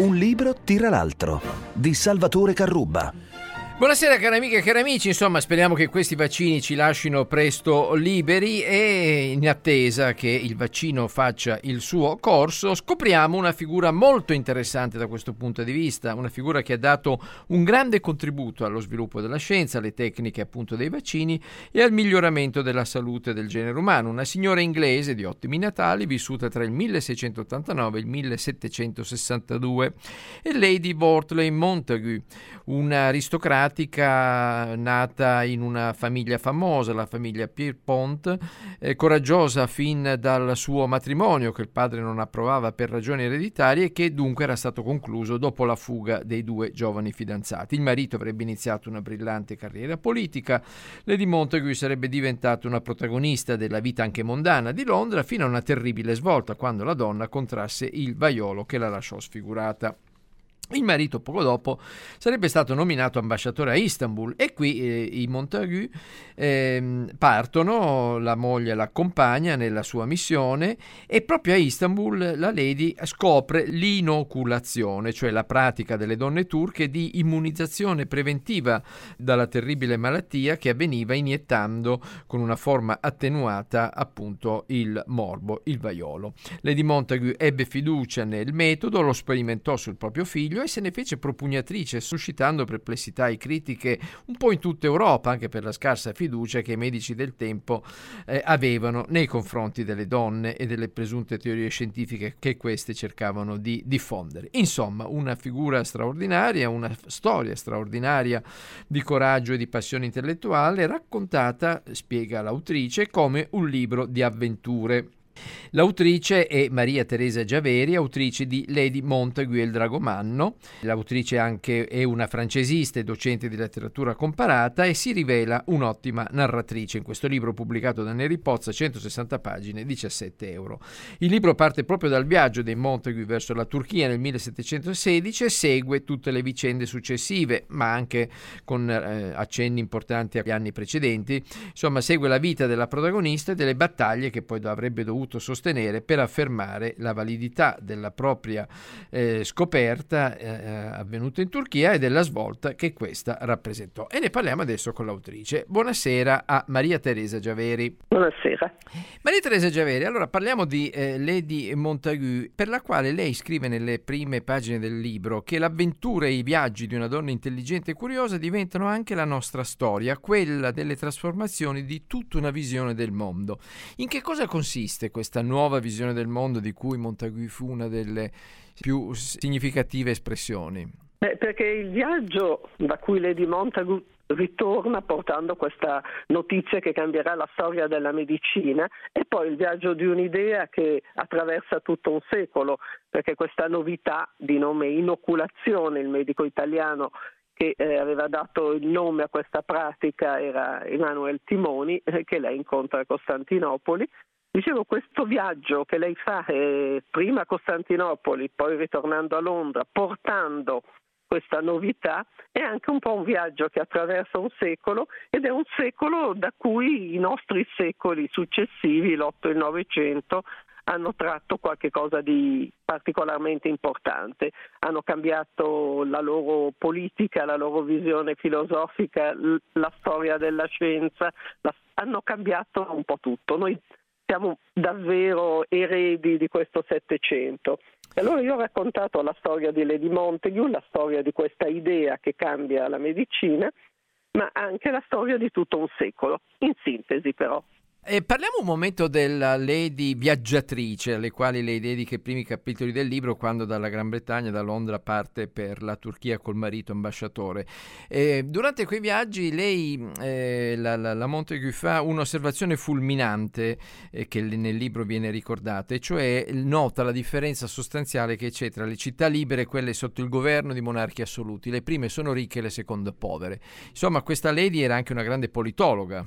Un libro tira l'altro di Salvatore Carrubba. Buonasera cari amiche e cari amici, insomma speriamo che questi vaccini ci lasciano presto liberi e in attesa che il vaccino faccia il suo corso scopriamo una figura molto interessante da questo punto di vista, una figura che ha dato un grande contributo allo sviluppo della scienza, alle tecniche appunto dei vaccini e al miglioramento della salute del genere umano, una signora inglese di ottimi natali vissuta tra il 1689 e il 1762 e Lady Wortley Montagu, un'aristocratica pratica nata in una famiglia famosa, la famiglia Pierpont, eh, coraggiosa fin dal suo matrimonio che il padre non approvava per ragioni ereditarie e che dunque era stato concluso dopo la fuga dei due giovani fidanzati. Il marito avrebbe iniziato una brillante carriera politica, Lady Montague sarebbe diventata una protagonista della vita anche mondana di Londra fino a una terribile svolta quando la donna contrasse il vaiolo che la lasciò sfigurata. Il marito poco dopo sarebbe stato nominato ambasciatore a Istanbul e qui eh, i Montagu eh, partono, la moglie l'accompagna nella sua missione e proprio a Istanbul la Lady scopre l'inoculazione, cioè la pratica delle donne turche di immunizzazione preventiva dalla terribile malattia che avveniva iniettando con una forma attenuata appunto il morbo, il vaiolo. Lady Montagu ebbe fiducia nel metodo, lo sperimentò sul proprio figlio e se ne fece propugnatrice, suscitando perplessità e critiche un po' in tutta Europa, anche per la scarsa fiducia che i medici del tempo eh, avevano nei confronti delle donne e delle presunte teorie scientifiche che queste cercavano di diffondere. Insomma, una figura straordinaria, una storia straordinaria di coraggio e di passione intellettuale, raccontata, spiega l'autrice, come un libro di avventure. L'autrice è Maria Teresa Giaveri, autrice di Lady Montagu e il Dragomanno. L'autrice anche è una francesista e docente di letteratura comparata e si rivela un'ottima narratrice in questo libro pubblicato da Neri Pozza, 160 pagine, 17 euro. Il libro parte proprio dal viaggio dei Montagu verso la Turchia nel 1716 e segue tutte le vicende successive, ma anche con eh, accenni importanti agli anni precedenti. Insomma, segue la vita della protagonista e delle battaglie che poi avrebbe dovuto dovuto sostenere per affermare la validità della propria eh, scoperta eh, eh, avvenuta in Turchia e della svolta che questa rappresentò. E ne parliamo adesso con l'autrice. Buonasera a Maria Teresa Giaveri. Buonasera. Maria Teresa Giaveri, allora parliamo di eh, Lady Montagu, per la quale lei scrive nelle prime pagine del libro che l'avventura e i viaggi di una donna intelligente e curiosa diventano anche la nostra storia, quella delle trasformazioni di tutta una visione del mondo. In che cosa consiste questa nuova visione del mondo di cui Montagu fu una delle più significative espressioni? Beh, perché il viaggio da cui Lady Montagu ritorna portando questa notizia che cambierà la storia della medicina e poi il viaggio di un'idea che attraversa tutto un secolo, perché questa novità di nome inoculazione, il medico italiano che eh, aveva dato il nome a questa pratica era Emanuele Timoni, eh, che lei incontra a Costantinopoli Dicevo, questo viaggio che lei fa eh, prima a Costantinopoli, poi ritornando a Londra, portando questa novità, è anche un po' un viaggio che attraversa un secolo ed è un secolo da cui i nostri secoli successivi, l'8 e il 900, hanno tratto qualche cosa di particolarmente importante, hanno cambiato la loro politica, la loro visione filosofica, la storia della scienza, la, hanno cambiato un po' tutto. Noi siamo davvero eredi di questo Settecento. E allora io ho raccontato la storia di Lady Montague, la storia di questa idea che cambia la medicina, ma anche la storia di tutto un secolo, in sintesi però. E parliamo un momento della Lady viaggiatrice, alle quali lei dedica i primi capitoli del libro quando dalla Gran Bretagna, da Londra, parte per la Turchia col marito ambasciatore. E durante quei viaggi lei, eh, la, la, la, Montague, fa un'osservazione fulminante eh, che nel libro viene ricordata, e cioè nota la differenza sostanziale che c'è tra le città libere e quelle sotto il governo di monarchi assoluti. Le prime sono ricche le seconde povere. Insomma, questa Lady era anche una grande politologa.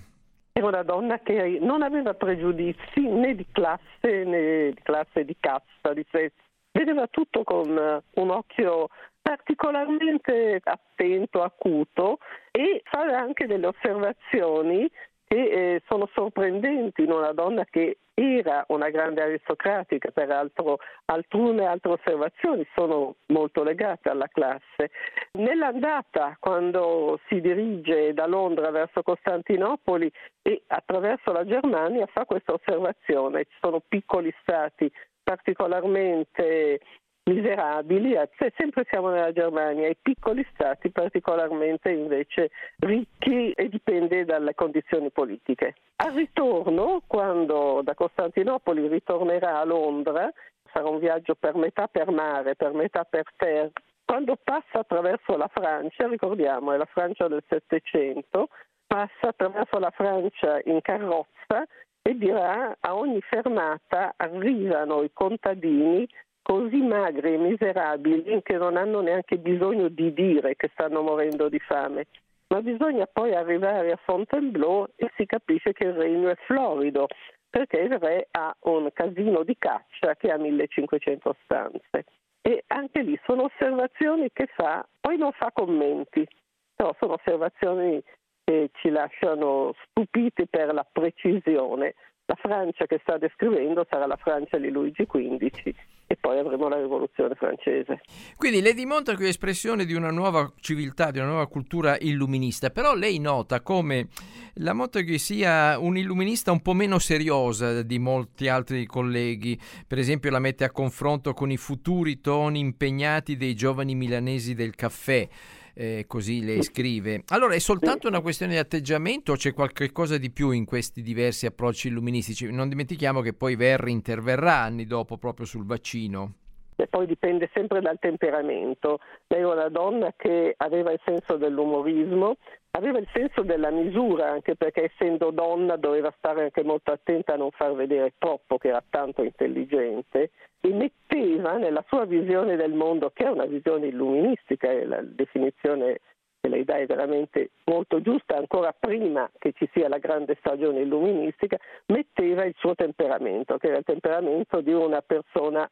Era una donna che non aveva pregiudizi né di classe né di classe di casta, di sesso. Vedeva tutto con eh, un occhio particolarmente attento, acuto e fa anche delle osservazioni che eh, sono sorprendenti in una donna che era una grande aristocratica, peraltro alcune altre osservazioni sono molto legate alla classe. Nell'andata, quando si dirige da Londra verso Costantinopoli e attraverso la Germania, fa questa osservazione, ci sono piccoli stati particolarmente miserabili, sempre siamo nella Germania, i piccoli stati particolarmente invece ricchi e dipende dalle condizioni politiche. Al ritorno, quando da Costantinopoli ritornerà a Londra, sarà un viaggio per metà per mare, per metà per terra, quando passa attraverso la Francia, ricordiamo è la Francia del Settecento, passa attraverso la Francia in carrozza e dirà a ogni fermata arrivano i contadini così magri e miserabili che non hanno neanche bisogno di dire che stanno morendo di fame. Ma bisogna poi arrivare a Fontainebleau e si capisce che il regno è florido, perché il re ha un casino di caccia che ha 1500 stanze. E anche lì sono osservazioni che fa, poi non fa commenti, però sono osservazioni che ci lasciano stupiti per la precisione. La Francia che sta descrivendo sarà la Francia di Luigi XV e poi avremo la rivoluzione francese. Quindi lei dimostra qui espressione di una nuova civiltà, di una nuova cultura illuminista, però lei nota come la Montague sia un illuminista un po' meno seriosa di molti altri colleghi, per esempio la mette a confronto con i futuri toni impegnati dei giovani milanesi del caffè eh, così le scrive. Allora è soltanto una questione di atteggiamento o c'è qualcosa di più in questi diversi approcci illuministici? Non dimentichiamo che poi Verri interverrà anni dopo proprio sul vaccino. E poi dipende sempre dal temperamento. Lei è una donna che aveva il senso dell'umorismo, aveva il senso della misura, anche perché essendo donna doveva stare anche molto attenta a non far vedere troppo che era tanto intelligente e metteva nella sua visione del mondo, che è una visione illuministica, e la definizione che lei dà è veramente molto giusta, ancora prima che ci sia la grande stagione illuministica, metteva il suo temperamento, che era il temperamento di una persona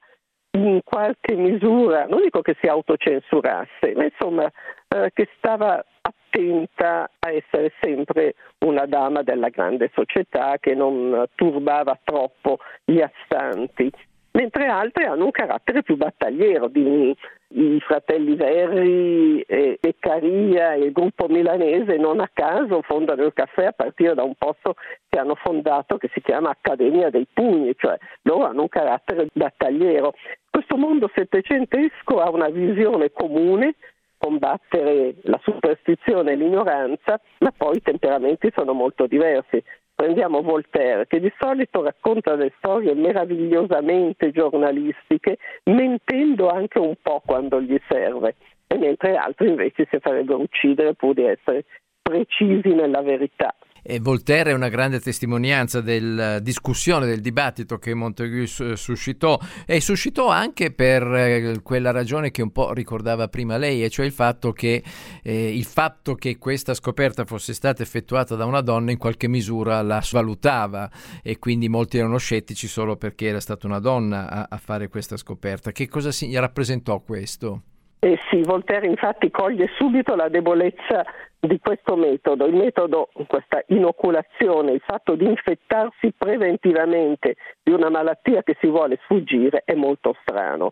in qualche misura, non dico che si autocensurasse, ma insomma eh, che stava attenta a essere sempre una dama della grande società che non turbava troppo gli astanti mentre altre hanno un carattere più battagliero, di, i fratelli Verri, e Beccaria e il gruppo milanese non a caso fondano il caffè a partire da un posto che hanno fondato che si chiama Accademia dei Pugni, cioè loro hanno un carattere battagliero. Questo mondo settecentesco ha una visione comune combattere la superstizione e l'ignoranza, ma poi i temperamenti sono molto diversi. Prendiamo Voltaire, che di solito racconta delle storie meravigliosamente giornalistiche, mentendo anche un po' quando gli serve, mentre altri invece si farebbero uccidere pur di essere precisi nella verità. E Voltaire è una grande testimonianza della discussione, del dibattito che Montagu suscitò e suscitò anche per eh, quella ragione che un po' ricordava prima lei, e cioè il fatto che, eh, il fatto che questa scoperta fosse stata effettuata da una donna in qualche misura la svalutava e quindi molti erano scettici solo perché era stata una donna a, a fare questa scoperta. Che cosa si rappresentò questo? Eh sì, Voltaire infatti coglie subito la debolezza di questo metodo, il metodo, questa inoculazione, il fatto di infettarsi preventivamente di una malattia che si vuole sfuggire è molto strano.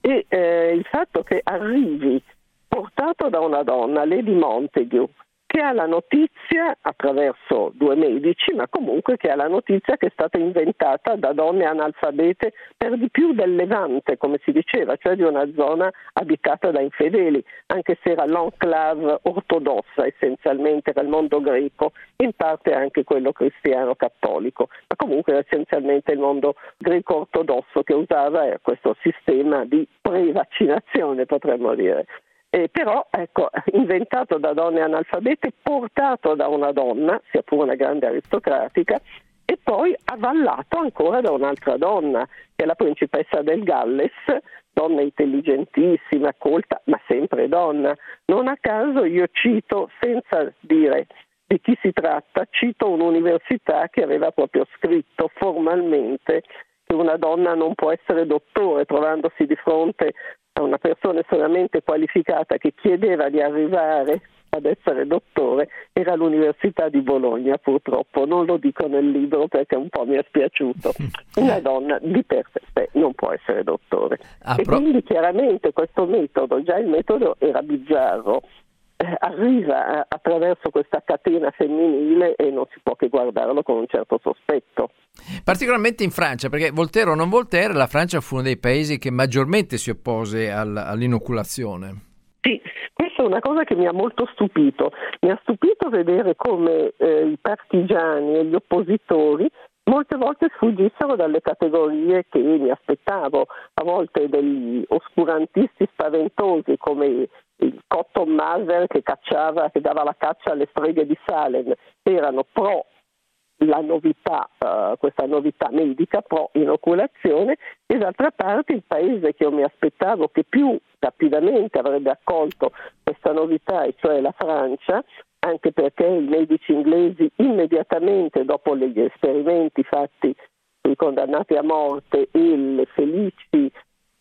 E eh, il fatto che arrivi portato da una donna, Lady Montague, che ha la notizia attraverso due medici, ma comunque che ha la notizia che è stata inventata da donne analfabete per di più del Levante, come si diceva, cioè di una zona abitata da infedeli, anche se era l'enclave ortodossa essenzialmente era mondo greco, in parte anche quello cristiano cattolico, ma comunque era essenzialmente il mondo greco ortodosso che usava questo sistema di prevaccinazione, potremmo dire eh, però ecco, inventato da donne analfabete, portato da una donna, sia pure una grande aristocratica, e poi avallato ancora da un'altra donna, che è la principessa del Galles, donna intelligentissima, colta, ma sempre donna. Non a caso io cito, senza dire di chi si tratta, cito un'università che aveva proprio scritto formalmente che una donna non può essere dottore trovandosi di fronte a una persona estremamente qualificata che chiedeva di arrivare ad essere dottore era l'Università di Bologna, purtroppo. Non lo dico nel libro perché un po' mi è spiaciuto. Una donna di per sé non può essere dottore. Ah, e pro- quindi chiaramente questo metodo, già il metodo era bizzarro, arriva attraverso questa catena femminile e non si può che guardarlo con un certo sospetto. Particolarmente in Francia, perché Voltaire o non Voltaire, la Francia fu uno dei paesi che maggiormente si oppose all- all'inoculazione. Sì, questa è una cosa che mi ha molto stupito. Mi ha stupito vedere come eh, i partigiani e gli oppositori molte volte sfuggissero dalle categorie che mi aspettavo, a volte degli oscurantisti spaventosi come il Cotton Mather che cacciava, che dava la caccia alle streghe di Salem, erano pro la novità, uh, questa novità medica, pro inoculazione, e d'altra parte il paese che io mi aspettavo che più rapidamente avrebbe accolto questa novità, e cioè la Francia, anche perché i medici inglesi immediatamente dopo gli esperimenti fatti sui condannati a morte e le felici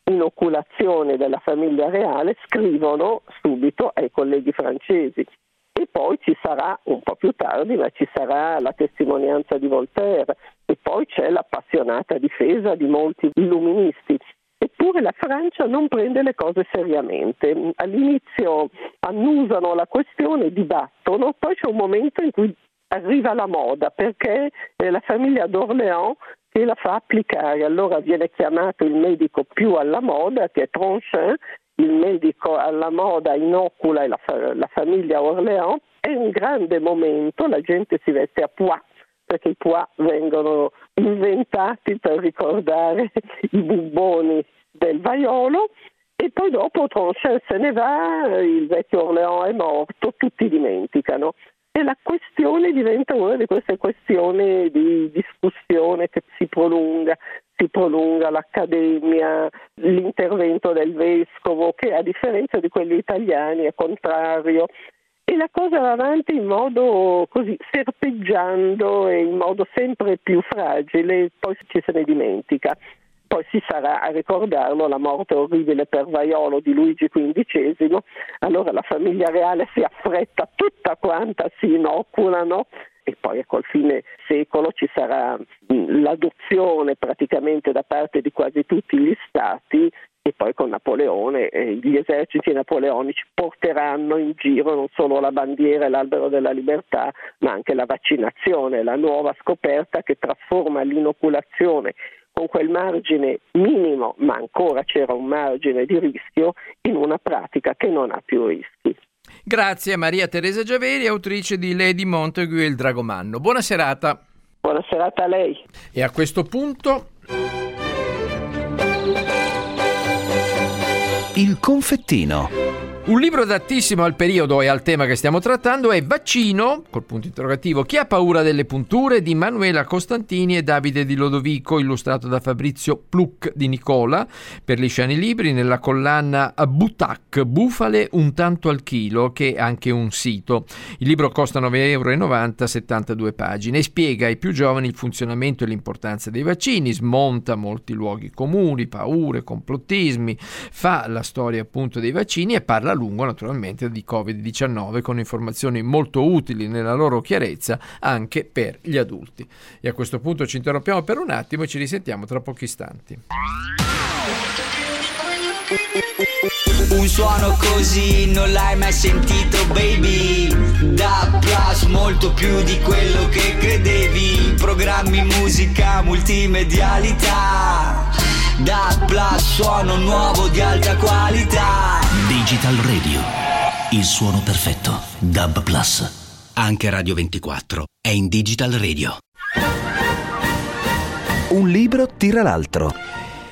inoculazioni della famiglia reale scrivono subito ai colleghi francesi e poi ci sarà un po' più tardi, ma ci sarà la testimonianza di Voltaire e poi c'è l'appassionata difesa di molti illuministi. Eppure la Francia non prende le cose seriamente. All'inizio annusano la questione, dibattono, poi c'è un momento in cui arriva la moda perché la famiglia d'Orléans che la fa applicare. Allora viene chiamato il medico più alla moda, che è Tronchin, il medico alla moda inocula la, la famiglia Orléans. È un grande momento, la gente si veste a pois perché i pois vengono inventati per ricordare i bubboni del vaiolo e poi dopo Tronchin se ne va, il vecchio Orléans è morto, tutti dimenticano. E la questione diventa una di queste questioni di discussione che si prolunga, si prolunga l'accademia, l'intervento del vescovo che a differenza di quelli italiani è contrario e la cosa va avanti in modo così serpeggiando e in modo sempre più fragile, poi ci se ne dimentica. Poi si sarà a ricordarlo la morte orribile per Vaiolo di Luigi XV, allora la famiglia reale si affretta tutta quanta, si inoculano e poi ecco al fine secolo ci sarà l'adozione praticamente da parte di quasi tutti gli stati e poi con Napoleone eh, gli eserciti napoleonici porteranno in giro non solo la bandiera e l'albero della libertà, ma anche la vaccinazione, la nuova scoperta che trasforma l'inoculazione con quel margine minimo, ma ancora c'era un margine di rischio, in una pratica che non ha più rischi. Grazie a Maria Teresa Giaveri, autrice di Lady Montague e il Dragomanno. Buona serata. Buona serata a lei. E a questo punto Il confettino. Un libro adattissimo al periodo e al tema che stiamo trattando è Vaccino, col punto interrogativo, Chi ha paura delle punture di Manuela Costantini e Davide di Lodovico, illustrato da Fabrizio Pluck di Nicola, per gli Sciani Libri, nella collana Butac, Bufale un tanto al chilo, che è anche un sito. Il libro costa 9,90 euro, 72 pagine, e spiega ai più giovani il funzionamento e l'importanza dei vaccini, smonta molti luoghi comuni, paure, complottismi, fa la storia appunto dei vaccini e parla lungo naturalmente di Covid-19 con informazioni molto utili nella loro chiarezza anche per gli adulti. E a questo punto ci interrompiamo per un attimo e ci risentiamo tra pochi istanti. Un suono così non l'hai mai sentito baby Da Plus molto più di quello che credevi Programmi, musica, multimedialità Da Plus suono nuovo di alta qualità Digital Radio, il suono perfetto. Dub Plus. Anche Radio 24 è in Digital Radio. Un libro tira l'altro.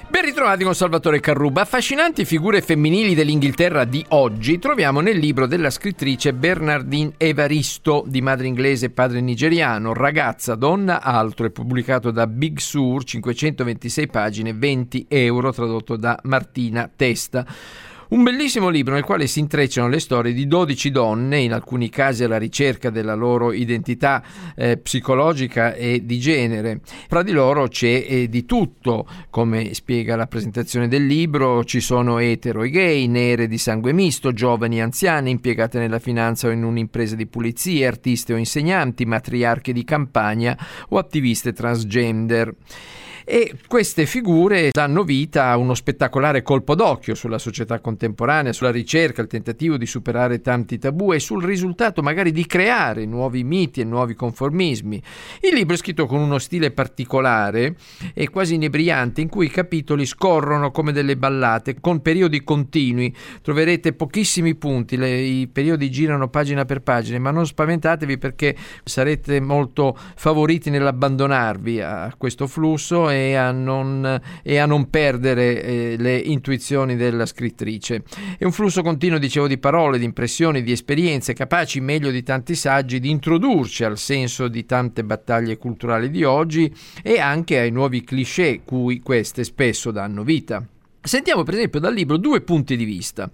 Ben ritrovati con Salvatore Carruba. Affascinanti figure femminili dell'Inghilterra di oggi troviamo nel libro della scrittrice Bernardine Evaristo, di madre inglese e padre nigeriano, Ragazza, donna, altro, è pubblicato da Big Sur, 526 pagine, 20 euro, tradotto da Martina Testa. Un bellissimo libro nel quale si intrecciano le storie di 12 donne, in alcuni casi alla ricerca della loro identità eh, psicologica e di genere. Fra di loro c'è eh, di tutto, come spiega la presentazione del libro, ci sono etero e gay, nere di sangue misto, giovani e anziane, impiegate nella finanza o in un'impresa di pulizie, artiste o insegnanti, matriarche di campagna o attiviste transgender e queste figure danno vita a uno spettacolare colpo d'occhio sulla società contemporanea, sulla ricerca, il tentativo di superare tanti tabù e sul risultato magari di creare nuovi miti e nuovi conformismi. Il libro è scritto con uno stile particolare e quasi inebriante in cui i capitoli scorrono come delle ballate con periodi continui. Troverete pochissimi punti, le, i periodi girano pagina per pagina, ma non spaventatevi perché sarete molto favoriti nell'abbandonarvi a questo flusso e a non, e a non perdere eh, le intuizioni della scrittrice. È un flusso continuo, dicevo, di parole, di impressioni, di esperienze, capaci meglio di tanti saggi di introdurci al senso di tante battaglie culturali di oggi e anche ai nuovi cliché cui queste spesso danno vita. Sentiamo per esempio dal libro due punti di vista.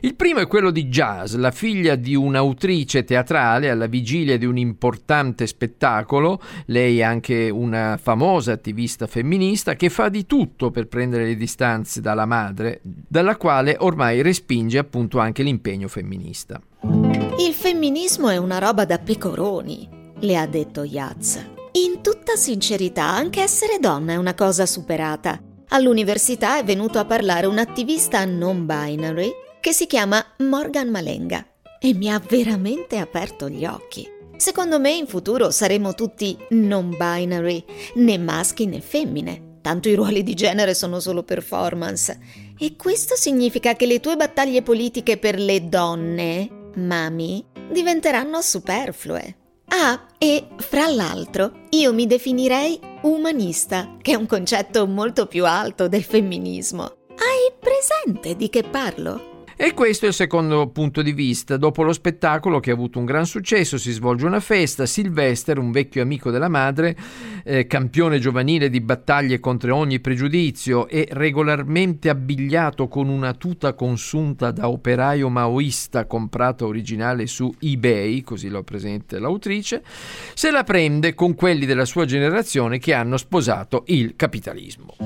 Il primo è quello di Jazz, la figlia di un'autrice teatrale alla vigilia di un importante spettacolo, lei è anche una famosa attivista femminista che fa di tutto per prendere le distanze dalla madre, dalla quale ormai respinge appunto anche l'impegno femminista. Il femminismo è una roba da pecoroni, le ha detto Jazz. In tutta sincerità, anche essere donna è una cosa superata. All'università è venuto a parlare un attivista non binary che si chiama Morgan Malenga e mi ha veramente aperto gli occhi. Secondo me in futuro saremo tutti non binary, né maschi né femmine, tanto i ruoli di genere sono solo performance. E questo significa che le tue battaglie politiche per le donne, mami, diventeranno superflue. Ah, e fra l'altro, io mi definirei umanista, che è un concetto molto più alto del femminismo. Hai presente di che parlo? E questo è il secondo punto di vista. Dopo lo spettacolo che ha avuto un gran successo, si svolge una festa. Sylvester, un vecchio amico della madre, eh, campione giovanile di battaglie contro ogni pregiudizio e regolarmente abbigliato con una tuta consunta da operaio maoista comprata originale su eBay, così lo presenta l'autrice, se la prende con quelli della sua generazione che hanno sposato il capitalismo.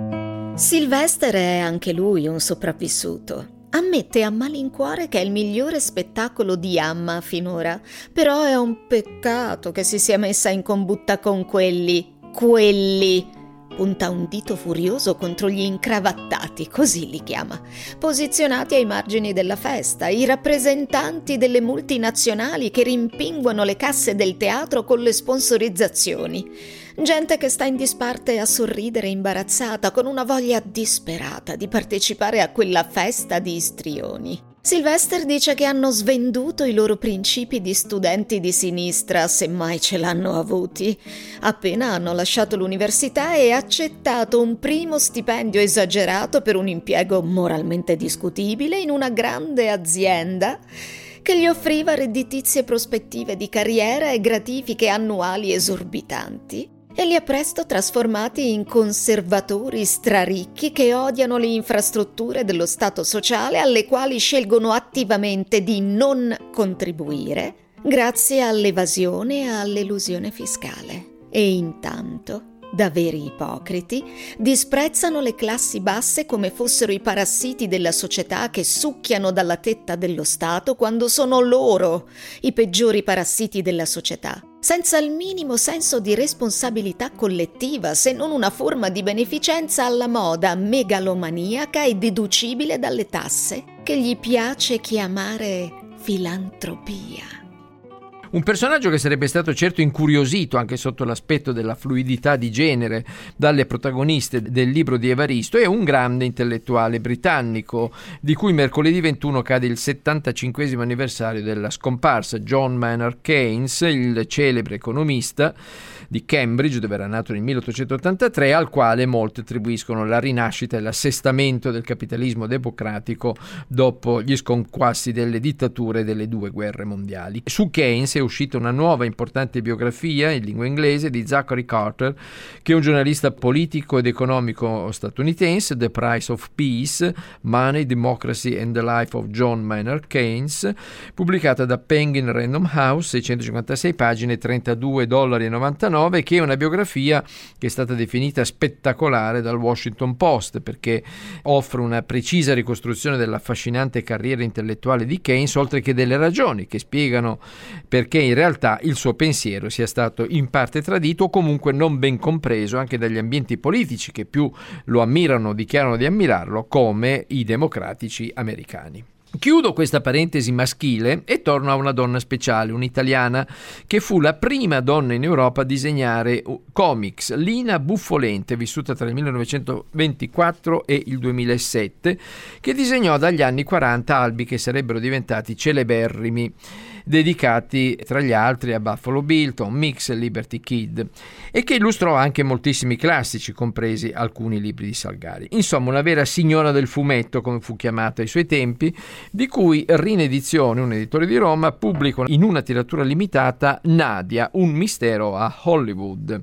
Sylvester è anche lui un sopravvissuto. Ammette a malincuore che è il migliore spettacolo di Amma finora, però è un peccato che si sia messa in combutta con quelli, quelli. Punta un dito furioso contro gli incravattati, così li chiama, posizionati ai margini della festa, i rappresentanti delle multinazionali che rimpinguano le casse del teatro con le sponsorizzazioni. Gente che sta in disparte a sorridere imbarazzata, con una voglia disperata di partecipare a quella festa di istrioni. Sylvester dice che hanno svenduto i loro principi di studenti di sinistra, se mai ce l'hanno avuti, appena hanno lasciato l'università e accettato un primo stipendio esagerato per un impiego moralmente discutibile in una grande azienda che gli offriva redditizie prospettive di carriera e gratifiche annuali esorbitanti e li ha presto trasformati in conservatori straricchi che odiano le infrastrutture dello Stato sociale alle quali scelgono attivamente di non contribuire grazie all'evasione e all'elusione fiscale. E intanto da veri ipocriti, disprezzano le classi basse come fossero i parassiti della società che succhiano dalla tetta dello Stato quando sono loro i peggiori parassiti della società, senza il minimo senso di responsabilità collettiva, se non una forma di beneficenza alla moda megalomaniaca e deducibile dalle tasse, che gli piace chiamare filantropia. Un personaggio che sarebbe stato certo incuriosito anche sotto l'aspetto della fluidità di genere dalle protagoniste del libro di Evaristo è un grande intellettuale britannico di cui mercoledì 21 cade il 75 anniversario della scomparsa. John Maynard Keynes, il celebre economista di Cambridge, dove era nato nel 1883, al quale molti attribuiscono la rinascita e l'assestamento del capitalismo democratico dopo gli sconquassi delle dittature delle due guerre mondiali. Su Keynes è uscita una nuova importante biografia in lingua inglese di Zachary Carter, che è un giornalista politico ed economico statunitense, The Price of Peace, Money, Democracy and the Life of John Maynard Keynes, pubblicata da Penguin Random House, 656 pagine, 32,99 dollari, che è una biografia che è stata definita spettacolare dal Washington Post perché offre una precisa ricostruzione dell'affascinante carriera intellettuale di Keynes, oltre che delle ragioni che spiegano perché in realtà il suo pensiero sia stato in parte tradito o comunque non ben compreso anche dagli ambienti politici che più lo ammirano, dichiarano di ammirarlo, come i democratici americani. Chiudo questa parentesi maschile e torno a una donna speciale, un'italiana che fu la prima donna in Europa a disegnare comics, Lina Buffolente, vissuta tra il 1924 e il 2007, che disegnò dagli anni 40 albi che sarebbero diventati celeberrimi dedicati tra gli altri a Buffalo Bill, Tom Mix Liberty Kid, e che illustrò anche moltissimi classici, compresi alcuni libri di Salgari. Insomma, una vera signora del fumetto, come fu chiamata ai suoi tempi, di cui Rinedizione, un editore di Roma, pubblica in una tiratura limitata Nadia, un mistero a Hollywood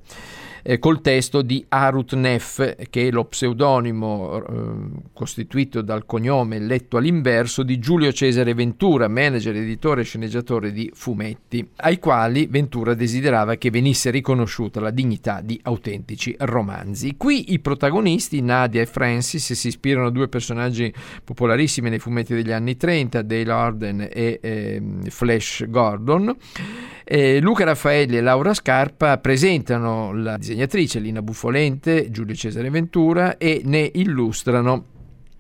eh, col testo di Arut Neff, che è lo pseudonimo eh, costituito dal cognome letto all'inverso di Giulio Cesare Ventura, manager, editore e sceneggiatore di fumetti, ai quali Ventura desiderava che venisse riconosciuta la dignità di autentici romanzi. Qui i protagonisti, Nadia e Francis, si ispirano a due personaggi popolarissimi nei fumetti degli anni 30, Dale Arden e eh, Flash Gordon. Eh, Luca Raffaelli e Laura Scarpa presentano la disegnatrice Lina Buffolente, Giulio Cesare Ventura e ne illustrano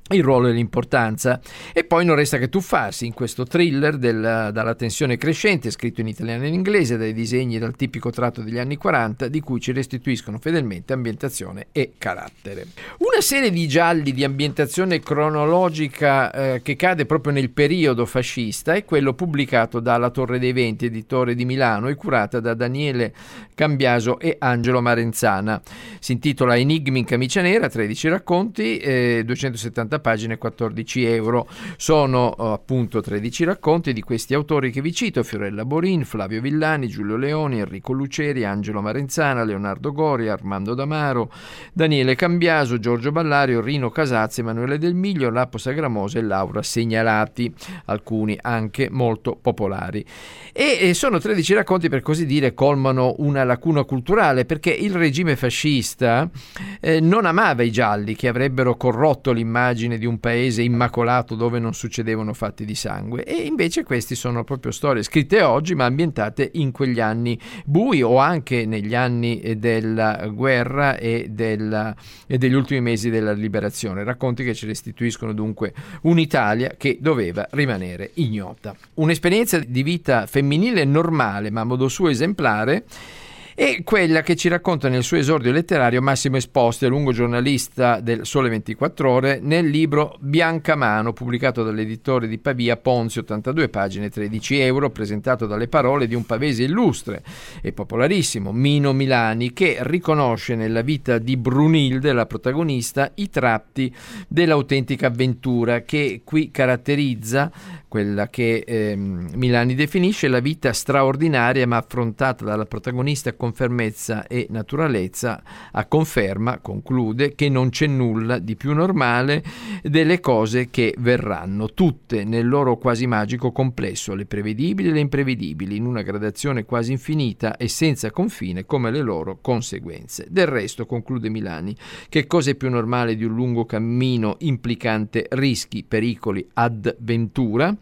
il ruolo e l'importanza. E poi non resta che tuffarsi in questo thriller del, dalla tensione crescente, scritto in italiano e in inglese, dai disegni dal tipico tratto degli anni 40, di cui ci restituiscono fedelmente ambientazione e carattere. Una serie di gialli di ambientazione cronologica eh, che cade proprio nel periodo fascista è quello pubblicato dalla Torre dei Venti, editore di Milano, e curata da Daniele Cambiaso e Angelo Marenzana. Si intitola Enigmi in camicia nera, 13 racconti, eh, 270 50 pagine 14 euro. Sono eh, appunto 13 racconti di questi autori che vi cito, Fiorella Borin, Flavio Villani, Giulio Leoni, Enrico Luceri, Angelo Marenzana, Leonardo Gori, Armando Damaro, Daniele Cambiaso, Giorgio Ballario, Rino Casazzi, Emanuele Del Miglio, Lapo Sagramosa e Laura Segnalati, alcuni anche molto popolari. E sono 13 racconti per così dire colmano una lacuna culturale perché il regime fascista eh, non amava i gialli che avrebbero corrotto l'immagine l'immagine di un paese immacolato dove non succedevano fatti di sangue e invece queste sono proprio storie scritte oggi ma ambientate in quegli anni bui o anche negli anni eh, della guerra e, della, e degli ultimi mesi della liberazione, racconti che ci restituiscono dunque un'Italia che doveva rimanere ignota. Un'esperienza di vita femminile normale ma a modo suo esemplare e quella che ci racconta nel suo esordio letterario Massimo Esposti, lungo giornalista del Sole 24 Ore, nel libro Biancamano, pubblicato dall'editore di Pavia Ponzi, 82 pagine, 13 euro, presentato dalle parole di un pavese illustre e popolarissimo, Mino Milani, che riconosce nella vita di Brunilde, la protagonista, i tratti dell'autentica avventura che qui caratterizza quella che eh, Milani definisce la vita straordinaria ma affrontata dalla protagonista con fermezza e naturalezza, a conferma, conclude, che non c'è nulla di più normale delle cose che verranno, tutte nel loro quasi magico complesso, le prevedibili e le imprevedibili, in una gradazione quasi infinita e senza confine come le loro conseguenze. Del resto, conclude Milani, che cosa è più normale di un lungo cammino implicante rischi, pericoli, avventura?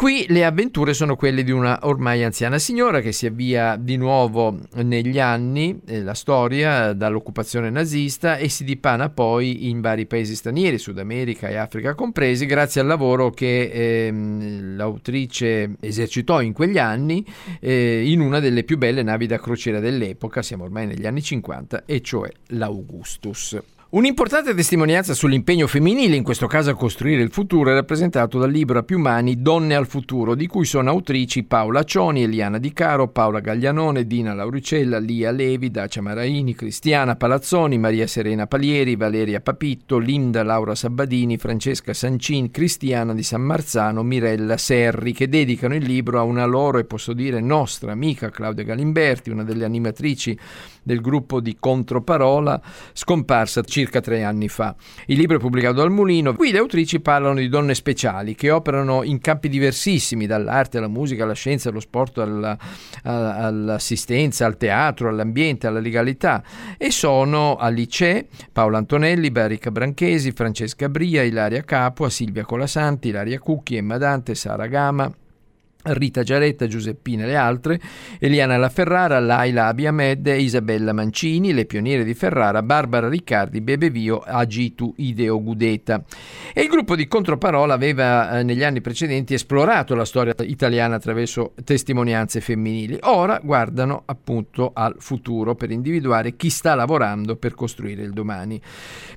Qui le avventure sono quelle di una ormai anziana signora che si avvia di nuovo negli anni, eh, la storia, dall'occupazione nazista e si dipana poi in vari paesi stranieri, Sud America e Africa compresi, grazie al lavoro che eh, l'autrice esercitò in quegli anni eh, in una delle più belle navi da crociera dell'epoca, siamo ormai negli anni 50, e cioè l'Augustus. Un'importante testimonianza sull'impegno femminile, in questo caso a costruire il futuro, è rappresentato dal libro A più mani Donne al futuro, di cui sono autrici Paola Cioni, Eliana Di Caro, Paola Gaglianone, Dina Lauricella, Lia Levi, Dacia Maraini, Cristiana Palazzoni, Maria Serena Palieri, Valeria Papitto, Linda Laura Sabbadini, Francesca Sancin, Cristiana di San Marzano, Mirella Serri, che dedicano il libro a una loro e posso dire nostra amica Claudia Galimberti, una delle animatrici del gruppo di Controparola, scomparsa circa tre anni fa. Il libro è pubblicato dal Mulino. Qui le autrici parlano di donne speciali che operano in campi diversissimi, dall'arte alla musica, alla scienza, allo sport, alla, all'assistenza, al teatro, all'ambiente, alla legalità e sono Alice, Paolo Antonelli, Berica Branchesi, Francesca Bria, Ilaria Capua, Silvia Colasanti, Ilaria Cucchi, Emma Dante, Sara Gama, Rita Giaretta, Giuseppina e le altre, Eliana La Ferrara, Laila Abiamed, Isabella Mancini, le pioniere di Ferrara, Barbara Riccardi, Bebevio, Agitu Ideo Gudeta. E il gruppo di Controparola aveva eh, negli anni precedenti esplorato la storia italiana attraverso testimonianze femminili. Ora guardano appunto al futuro per individuare chi sta lavorando per costruire il domani.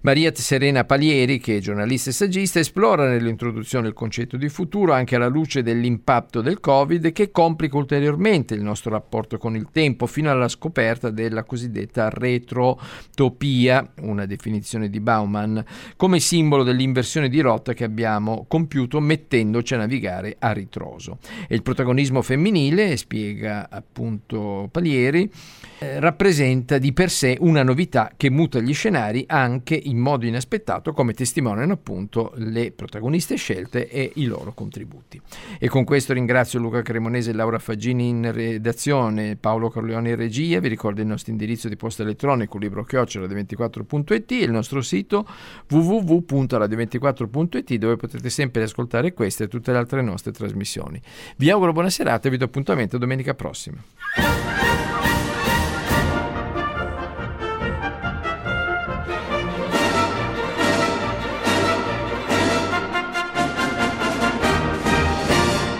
Maria Serena Palieri, che è giornalista e saggista, esplora nell'introduzione il concetto di futuro anche alla luce dell'impatto del del Covid che complica ulteriormente il nostro rapporto con il tempo fino alla scoperta della cosiddetta retrotopia, una definizione di Bauman, come simbolo dell'inversione di rotta che abbiamo compiuto mettendoci a navigare a ritroso. E il protagonismo femminile, spiega appunto Palieri, eh, rappresenta di per sé una novità che muta gli scenari anche in modo inaspettato come testimoniano appunto le protagoniste scelte e i loro contributi. E con questo ringrazio Ringrazio Luca Cremonese e Laura Faggini in redazione, Paolo Corleone in regia. Vi ricordo il nostro indirizzo di posta elettronico librochiocciola24.it e il nostro sito www.radio24.it dove potete sempre ascoltare queste e tutte le altre nostre trasmissioni. Vi auguro buona serata e vi do appuntamento domenica prossima.